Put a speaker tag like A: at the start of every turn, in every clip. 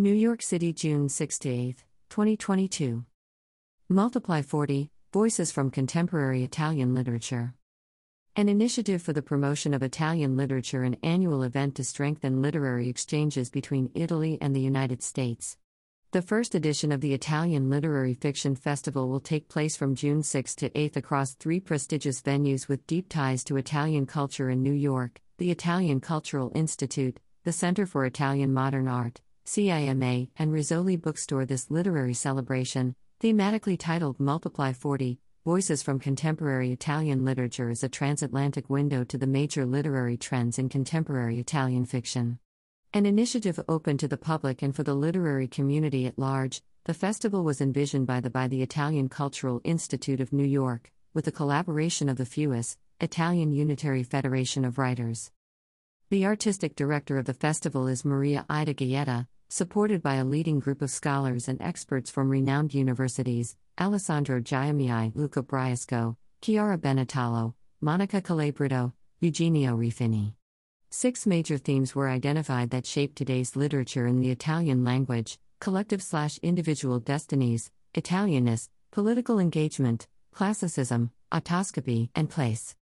A: New York City, June 6 8, 2022. Multiply 40 Voices from Contemporary Italian Literature. An initiative for the promotion of Italian literature, an annual event to strengthen literary exchanges between Italy and the United States. The first edition of the Italian Literary Fiction Festival will take place from June 6 to 8 across three prestigious venues with deep ties to Italian culture in New York the Italian Cultural Institute, the Center for Italian Modern Art, CIMA, and Rizzoli Bookstore. This literary celebration, thematically titled Multiply 40 Voices from Contemporary Italian Literature, is a transatlantic window to the major literary trends in contemporary Italian fiction. An initiative open to the public and for the literary community at large, the festival was envisioned by the by the Italian Cultural Institute of New York, with the collaboration of the FUIS, Italian Unitary Federation of Writers. The artistic director of the festival is Maria Ida Gaeta, supported by a leading group of scholars and experts from renowned universities Alessandro Giammei, Luca Briasco, Chiara Benitalo, Monica Calabritto, Eugenio Ruffini. Six major themes were identified that shape today's literature in the Italian language collective slash individual destinies, Italianness, political engagement, classicism, autoscopy, and place.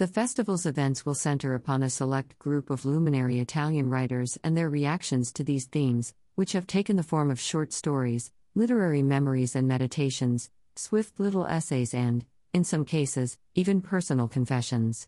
A: The festival's events will center upon a select group of luminary Italian writers and their reactions to these themes, which have taken the form of short stories, literary memories and meditations, swift little essays, and, in some cases, even personal confessions.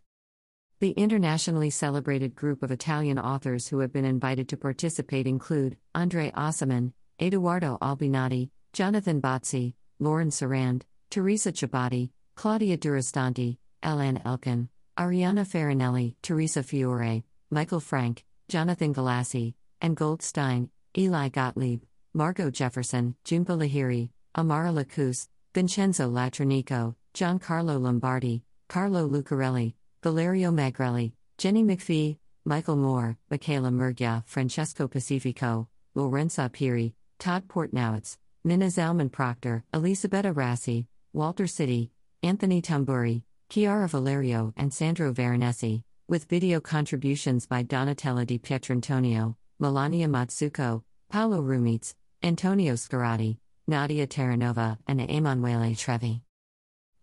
A: The internationally celebrated group of Italian authors who have been invited to participate include Andre Aciman, Edoardo Albinati, Jonathan Bazzi, Lauren Sarand, Teresa Ciabatti, Claudia Durastanti, Alan Elkann, Arianna Farinelli, Teresa Fiore, Michael Frank, Jonathan Galassi, Ann Goldstein, Eli Gottlieb, Margo Jefferson, Jhumpa Lahiri, Amara Lakhous, Vincenzo Latronico, Giancarlo Lombardi, Carlo Lucarelli, Valerio Magrelli, Jenny McPhee, Michael Moore, Michela Murgia, Francesco Pacifico, Lorenza Pieri, Todd Portnowitz, Nina Zalman Proctor, Elisabetta Rasy, Walter Siti, Anthony Tamburri, Chiara Valerio and Sandro Veronesi, with video contributions by Donatella Di Pietrantonio, Melania Mazzucco, Paolo Rumiz, Antonio Scurati, Nadia Terranova, and Emanuele Trevi.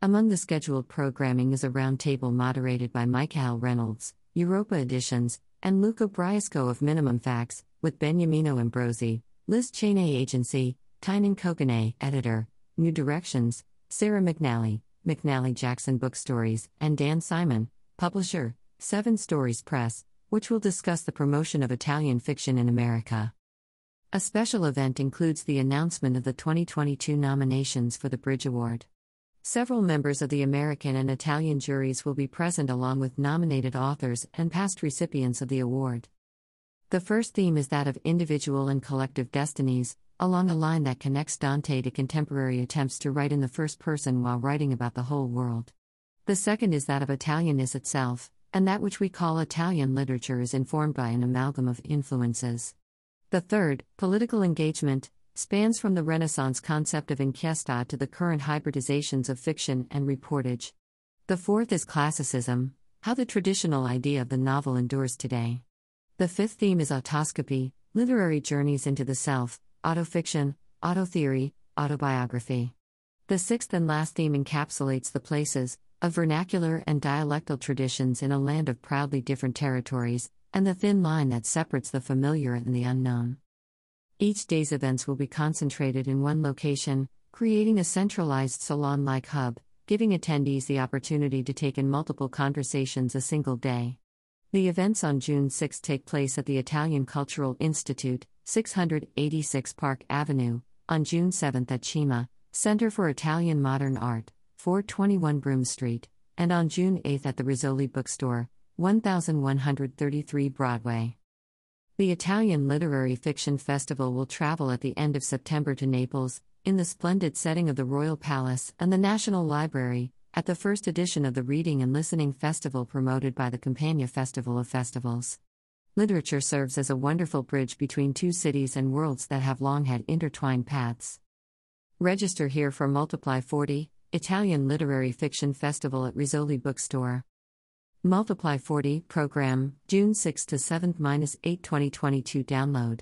A: Among the scheduled programming is a roundtable moderated by Mike Michael Reynolds, Europa Editions, and Luca Briasco of Minimum Fax, with Beniamino Ambrosi, Liz Cheney Agency, Tynan Kogane, Editor, New Directions, Sarah McNally, McNally Jackson Book Stories, and Dan Simon, publisher, Seven Stories Press, which will discuss the promotion of Italian fiction in America. A special event includes the announcement of the 2022 nominations for the Bridge Award. Several members of the American and Italian juries will be present along with nominated authors and past recipients of the award. The first theme is that of individual and collective destinies, along a line that connects Dante to contemporary attempts to write in the first person while writing about the whole world. The second is that of Italianness itself, and that which we call Italian literature is informed by an amalgam of influences. The third, political engagement, spans from the Renaissance concept of inchiesta to the current hybridizations of fiction and reportage. The fourth is classicism, how the traditional idea of the novel endures today. The fifth theme is autoscopy, literary journeys into the self, autofiction, autotheory, autobiography. The sixth and last theme encapsulates the places, of vernacular and dialectal traditions in a land of proudly different territories, and the thin line that separates the familiar and the unknown. Each day's events will be concentrated in one location, creating a centralized salon like hub, giving attendees the opportunity to take in multiple conversations a single day. The events on June 6 take place at the Italian Cultural Institute, 686 Park Avenue, on June 7 at CIMA, Center for Italian Modern Art, 421 Broome Street, and on June 8 at the Rizzoli Bookstore, 1133 Broadway. The Italian Literary Fiction Festival will travel at the end of September to Naples, in the splendid setting of the Royal Palace and the National Library, at the first edition of the Reading and Listening Festival promoted by the Campania Festival of Festivals. Literature serves as a wonderful bridge between two cities and worlds that have long had intertwined paths. Register here for Multiply 40, Italian Literary Fiction Festival at Rizzoli Bookstore. Multiply 40 program, June 6 to 7 8 2022 download.